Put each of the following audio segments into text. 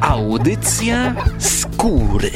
Audycja skóry.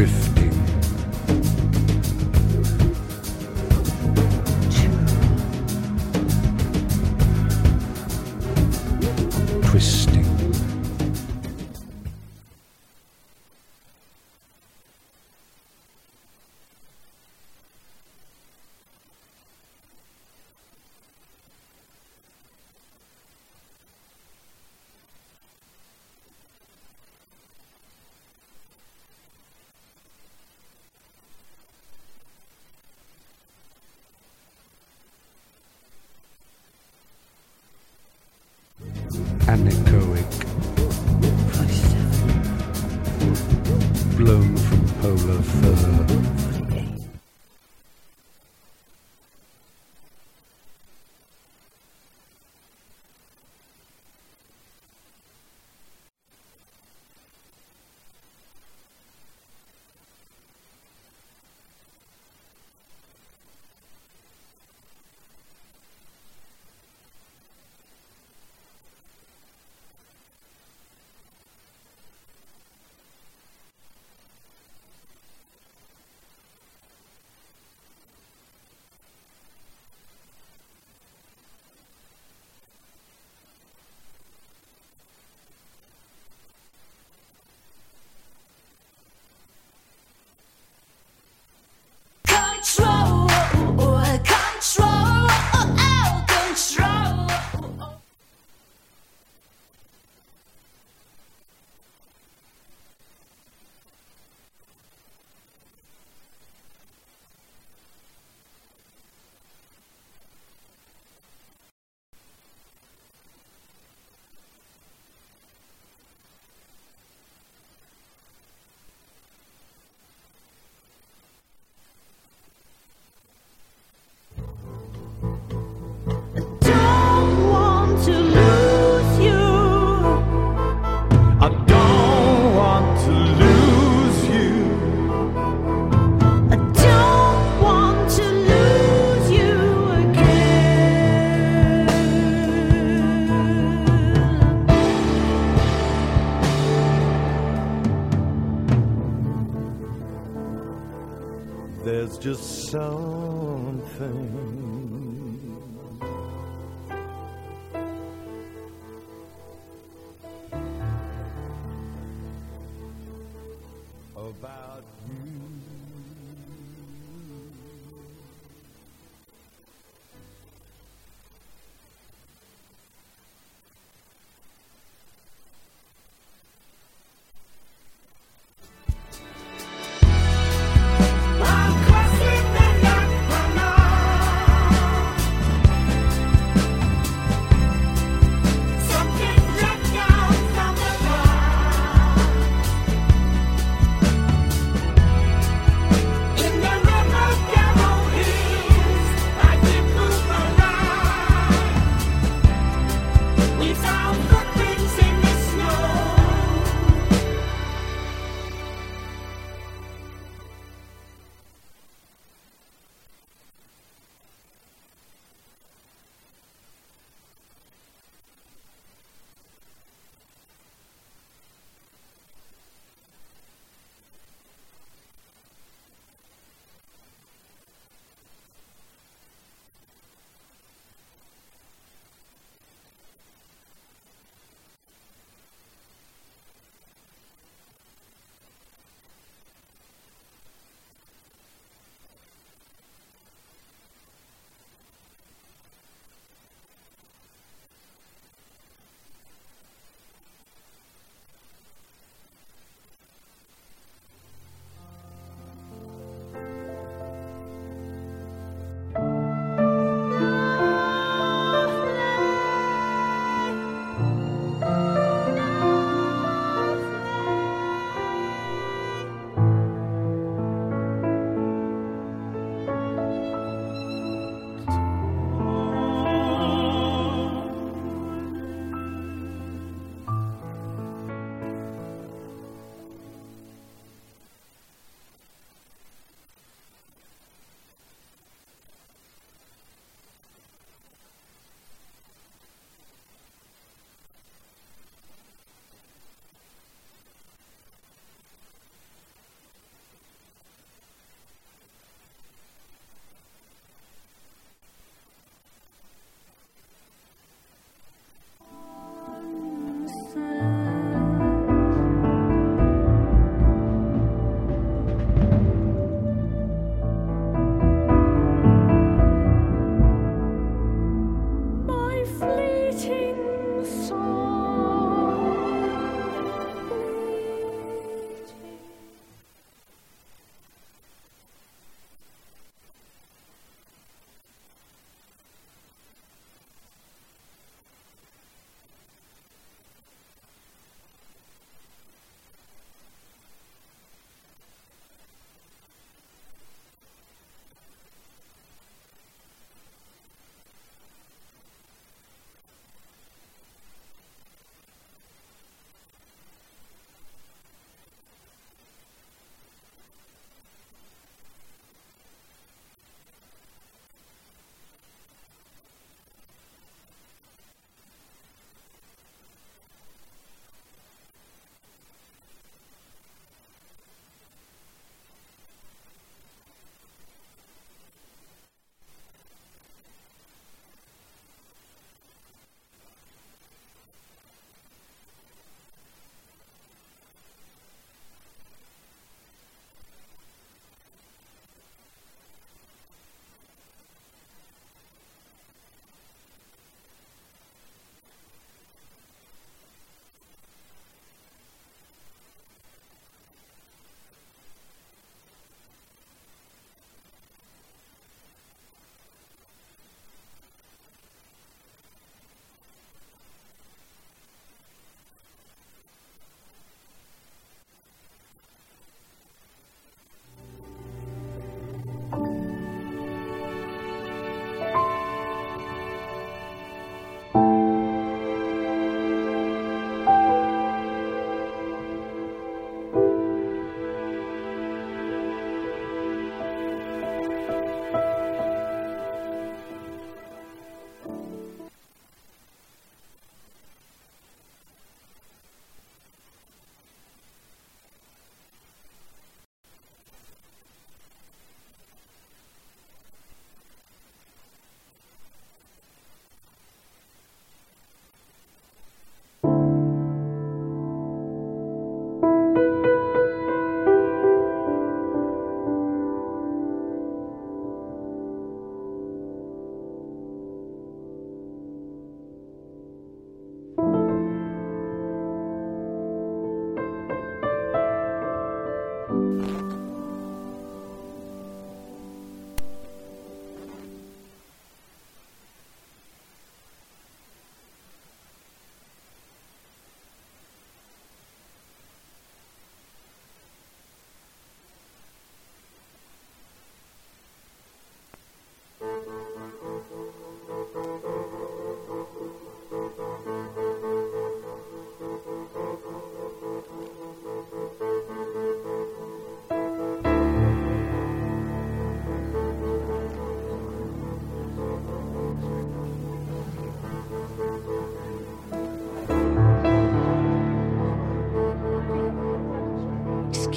Drifting. Anechoic, blown from polar fur.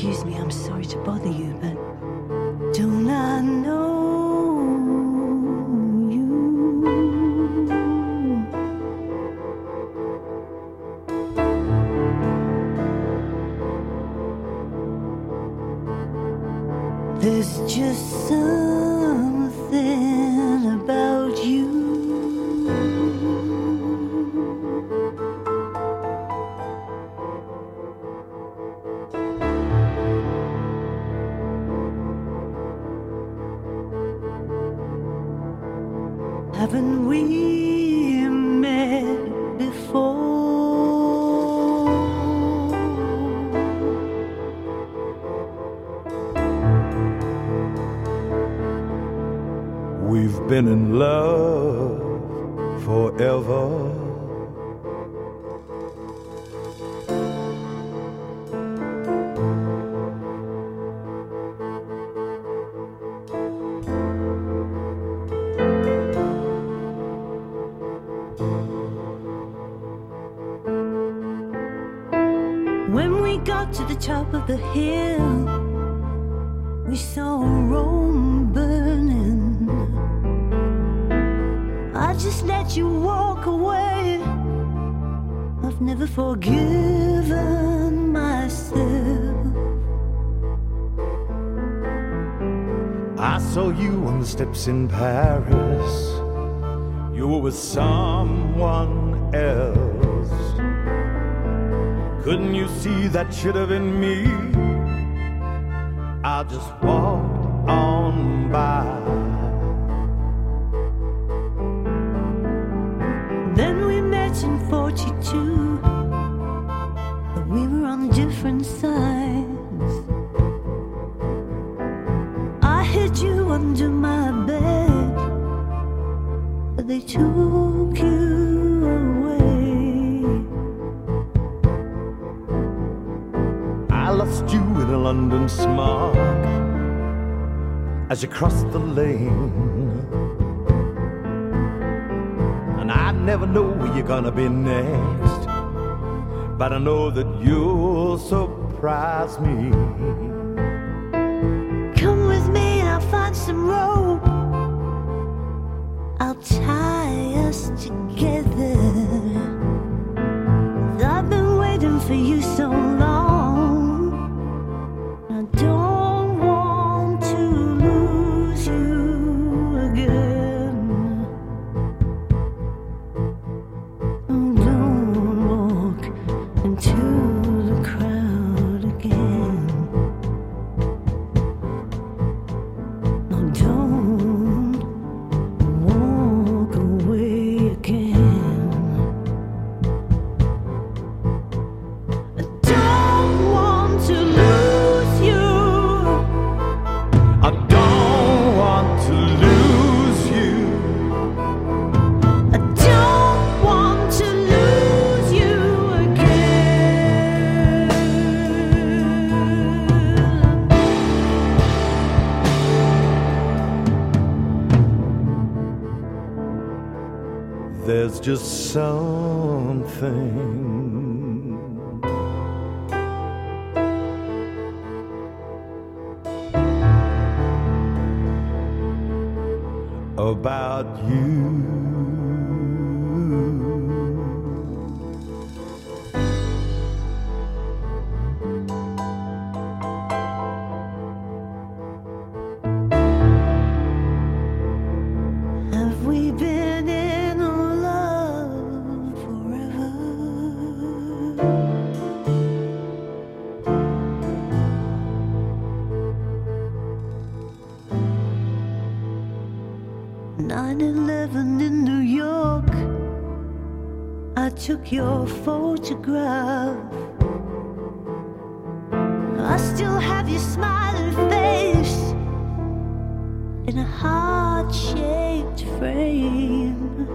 Excuse me, I'm sorry to bother you, but do not know. In Paris. You were with someone else. Couldn't you see that should have been me? I just walked on by. Then we met in 42, but we were on different sides. They took you away. I lost you in a London smog as you crossed the lane. And I never know where you're gonna be next. But I know that you'll surprise me. Come with me and I'll find some rope. Tie us together. I've been waiting for you so long. Just something about you. Your photograph. I still have your smiling face in a heart shaped frame.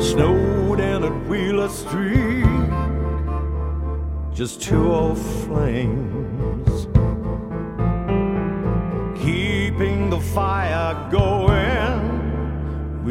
Snowed in at Wheeler Street, just two old flames.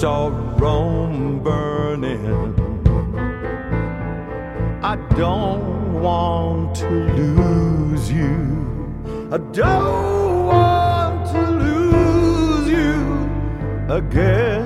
saw Rome burning. I don't want to lose you. I don't want to lose you again.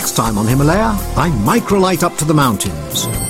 Next time on Himalaya, I microlight up to the mountains.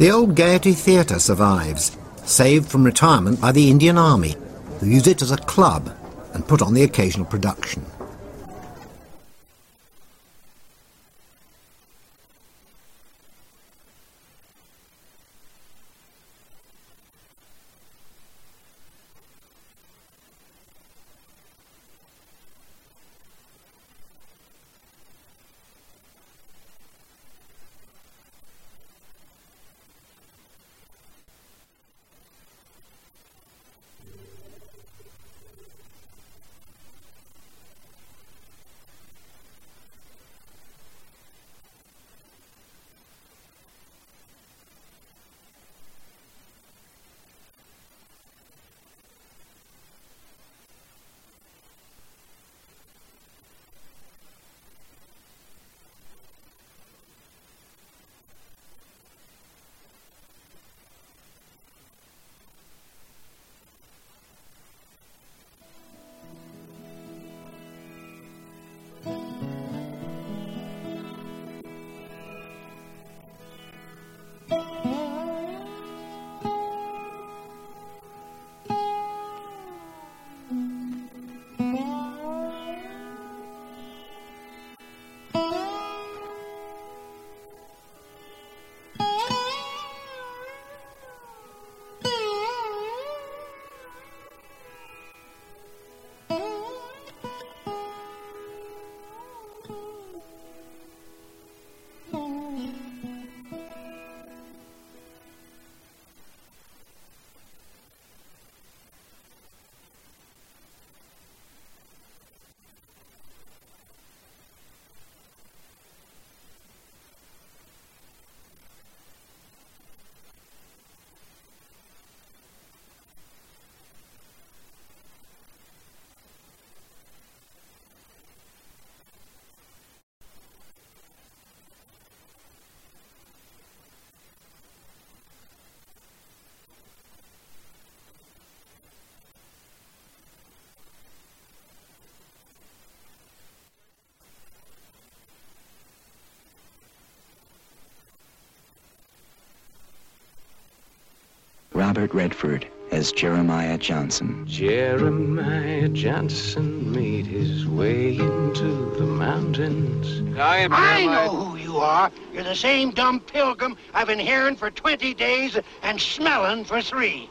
The old Gaiety Theatre survives, saved from retirement by the Indian Army, who use it as a club and put on the occasional production. Robert Redford as Jeremiah Johnson. Jeremiah Johnson made his way into the mountains. I am I know who you are. You're the same dumb pilgrim I've been hearing for 20 days and smelling for three.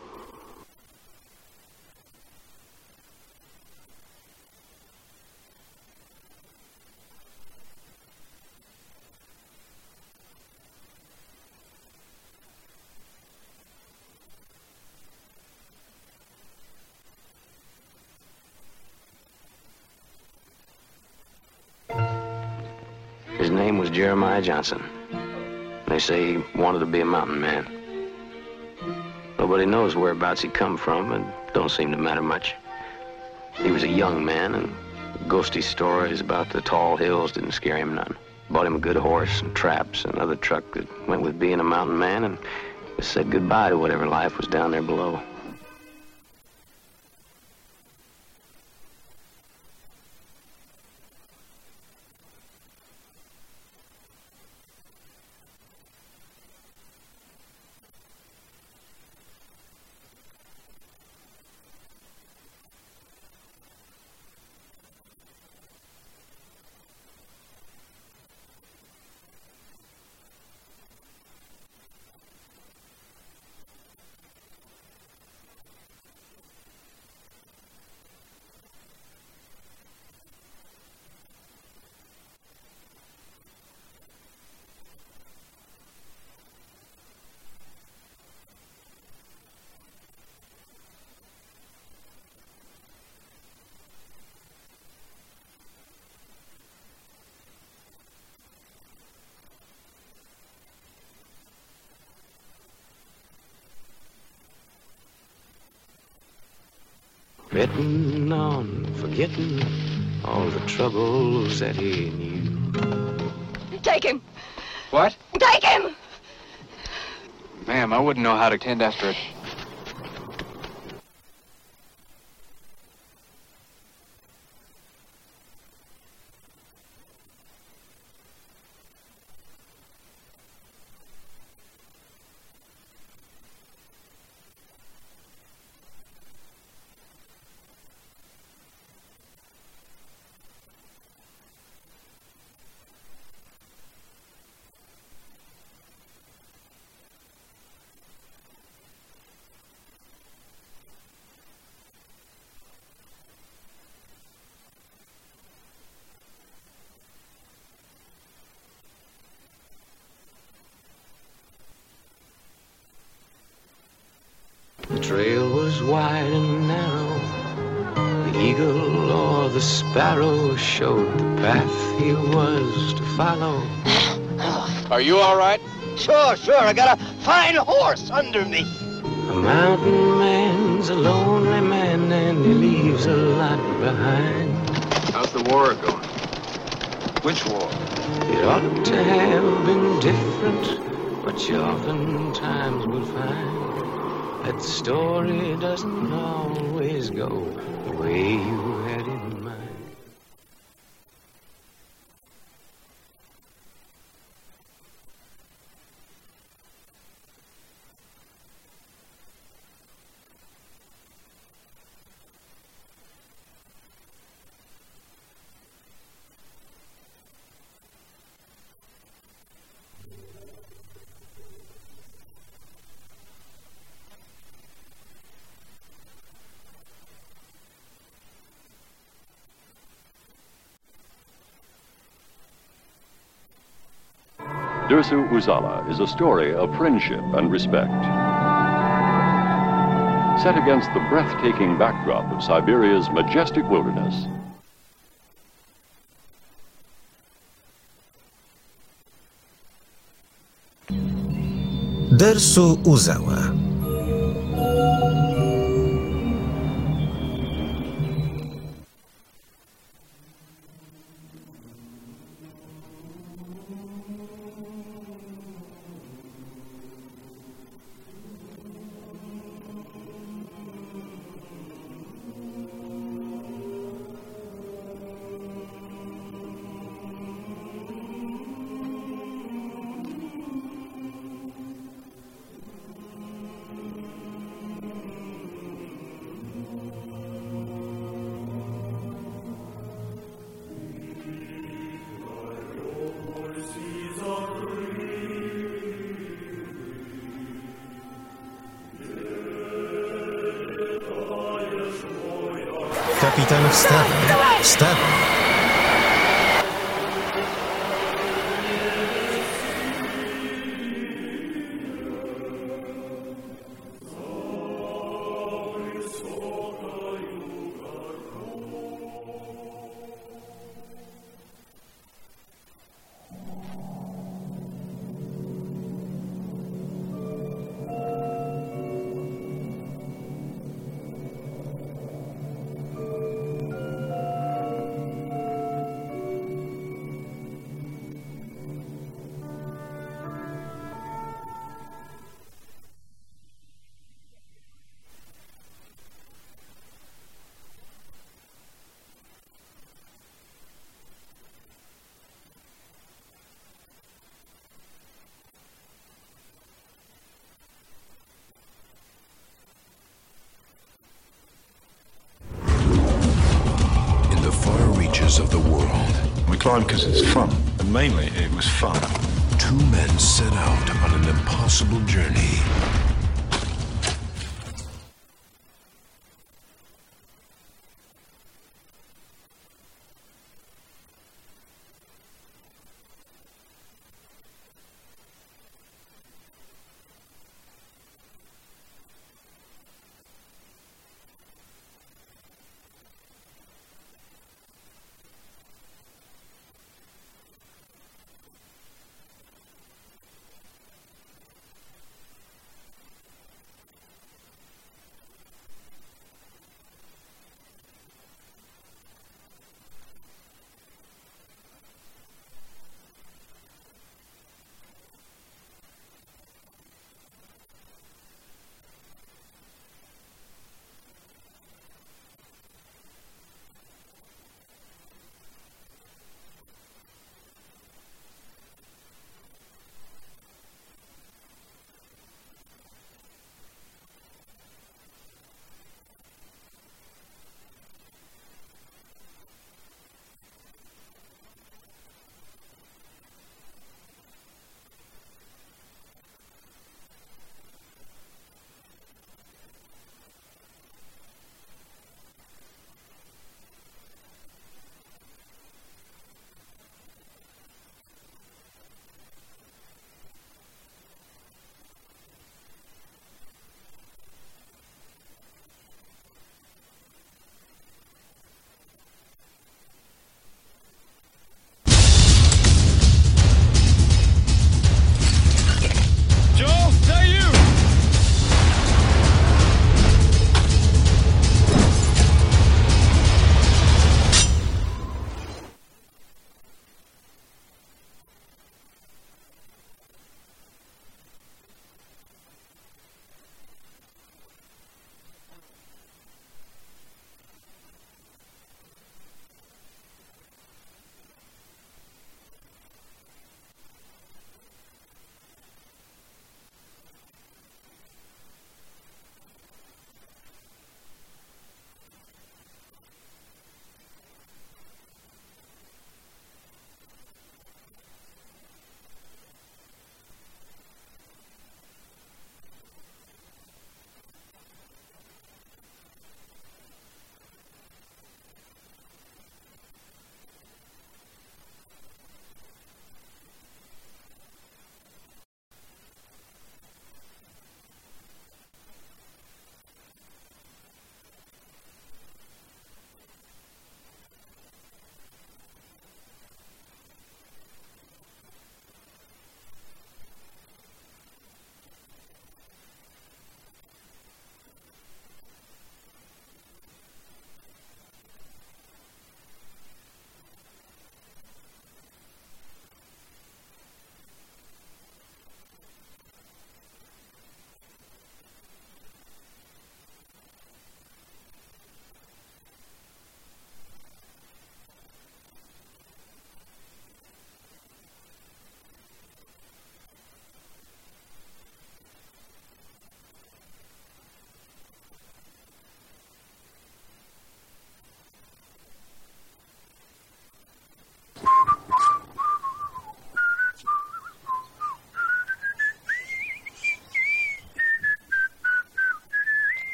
Was Jeremiah Johnson. They say he wanted to be a mountain man. Nobody knows whereabouts he come from, and don't seem to matter much. He was a young man, and ghosty stories about the tall hills didn't scare him none. Bought him a good horse and traps and other truck that went with being a mountain man, and said goodbye to whatever life was down there below. Betting on forgetting all the troubles that he knew. Take him! What? Take him! Ma'am, I wouldn't know how to tend after it. Showed the path he was to follow. Are you all right? Sure, sure. I got a fine horse under me. A mountain man's a lonely man and he leaves a lot behind. How's the war going? Which war? It ought to have been different, but you oftentimes will find that the story doesn't always go the way you had in mind. Dersu Uzala is a story of friendship and respect. Set against the breathtaking backdrop of Siberia's majestic wilderness, Dersu Uzala of the world, We climb because it's fun, and mainly it was fun. two men set out on an impossible journey.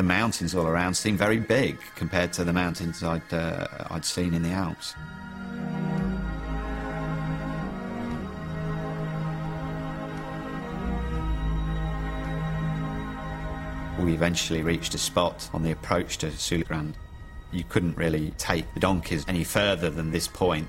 The mountains all around seem very big compared to the mountains I'd, uh, I'd seen in the Alps. We eventually reached a spot on the approach to Siula Grande. You couldn't really take the donkeys any further than this point.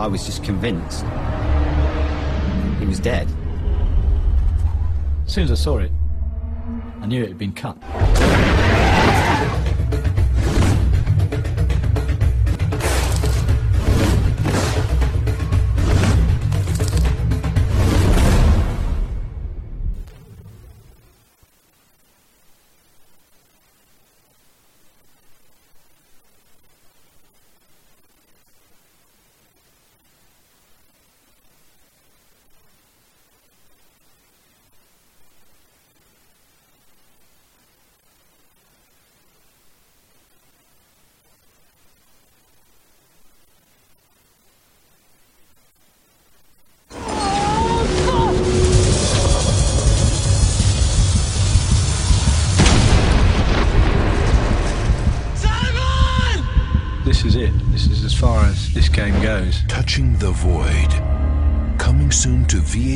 I was just convinced he was dead. As soon as I saw it, I knew it had been cut.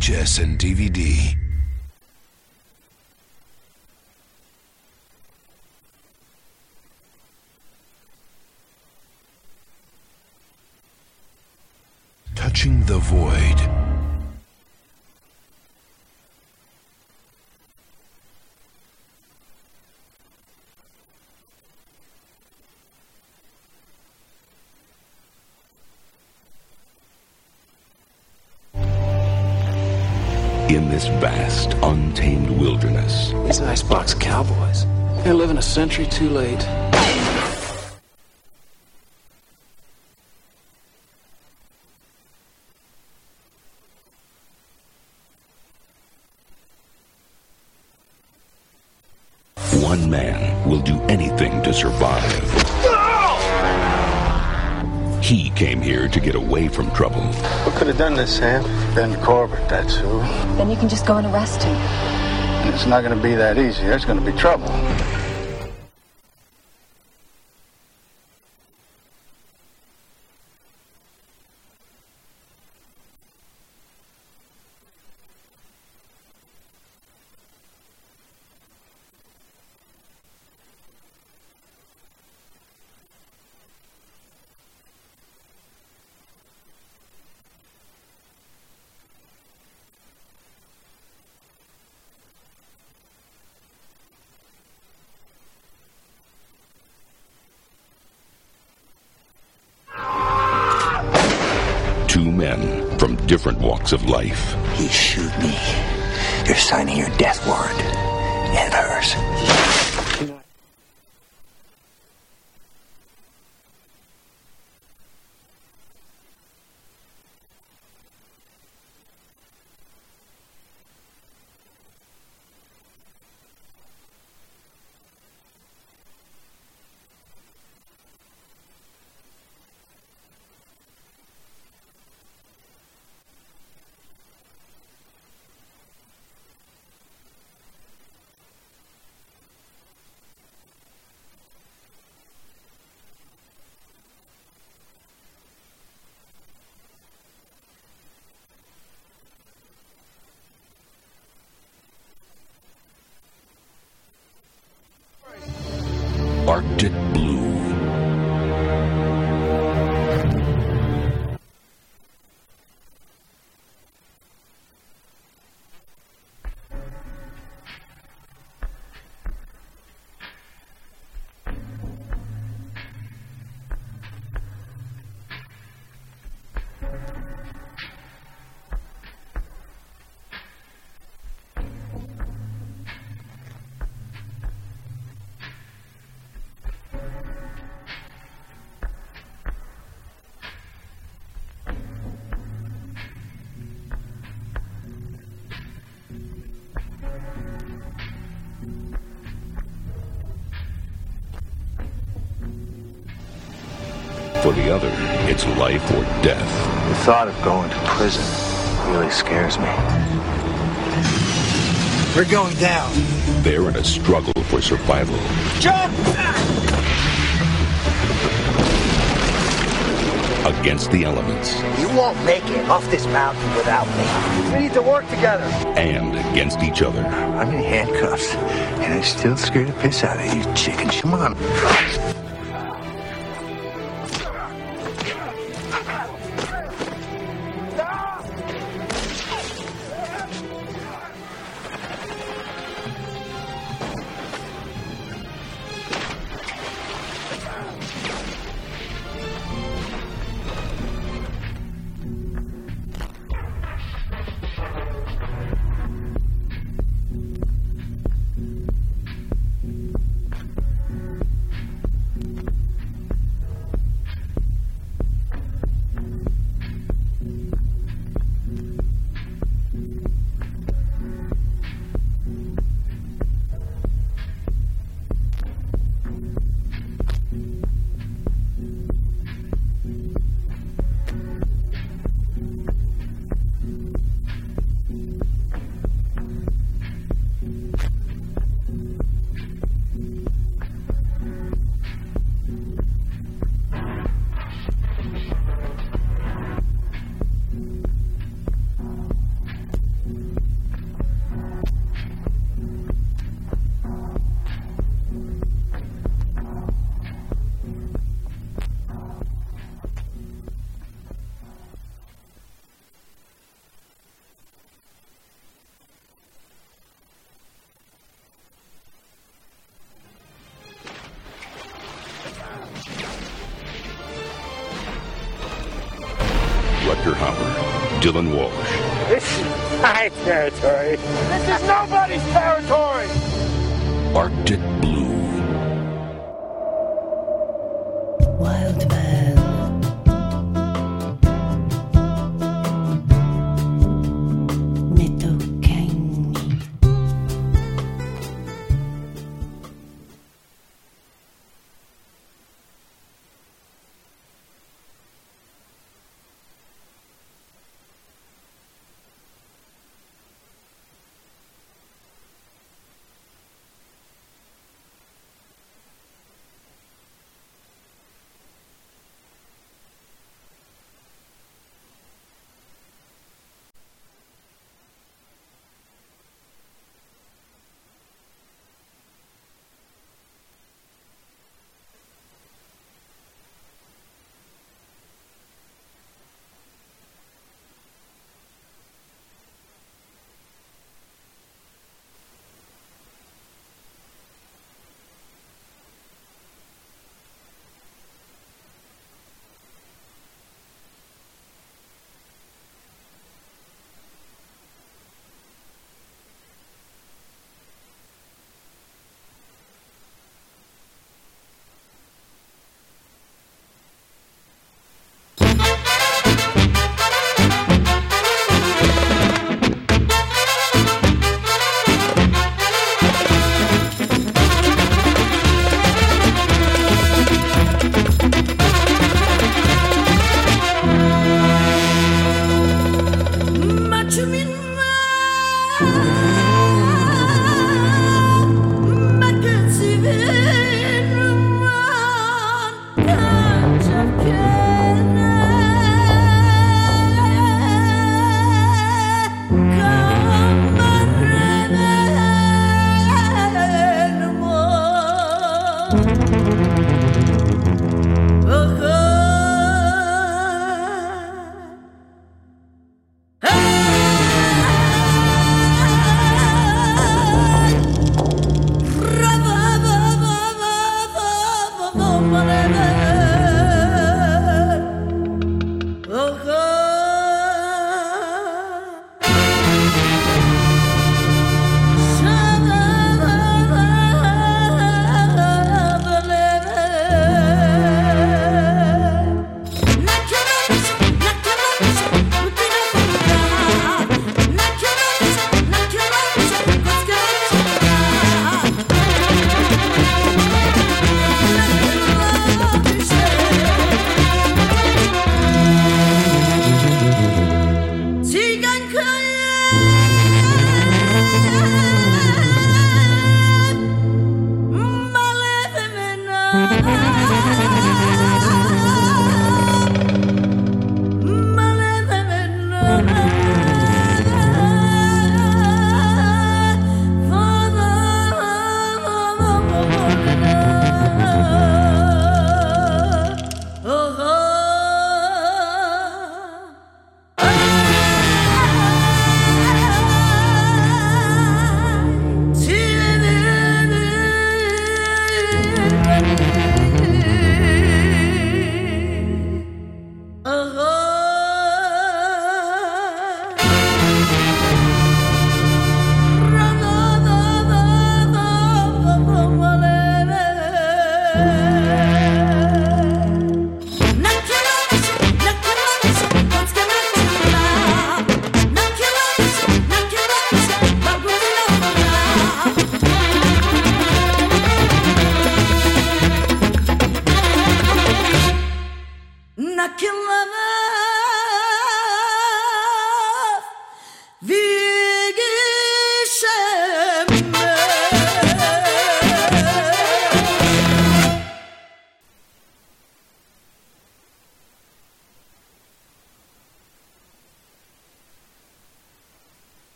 VHS and DVD. This vast, untamed wilderness, These icebox cowboys. They're living a century too late. one man will do anything to survive. He came here to get away from trouble. Who could have done this, Sam? Ben Corbett, that's who. Then you can just go and arrest him. And it's not going to be that easy. There's going to be trouble. Two men from different walks of life. You shoot me, you're signing your death warrant and hers. The other, it's life or death. The thought of going to prison really scares me. We're going down. They're in a struggle for survival Jump! against the elements You won't make it off this mountain without me. We need to work together. and against each other. I'm in handcuffs, and I still scare the piss out of you chickens. Come on. Rutger Hauer, Dylan Walsh, This is my territory. This is nobody's territory. Arctic Blue.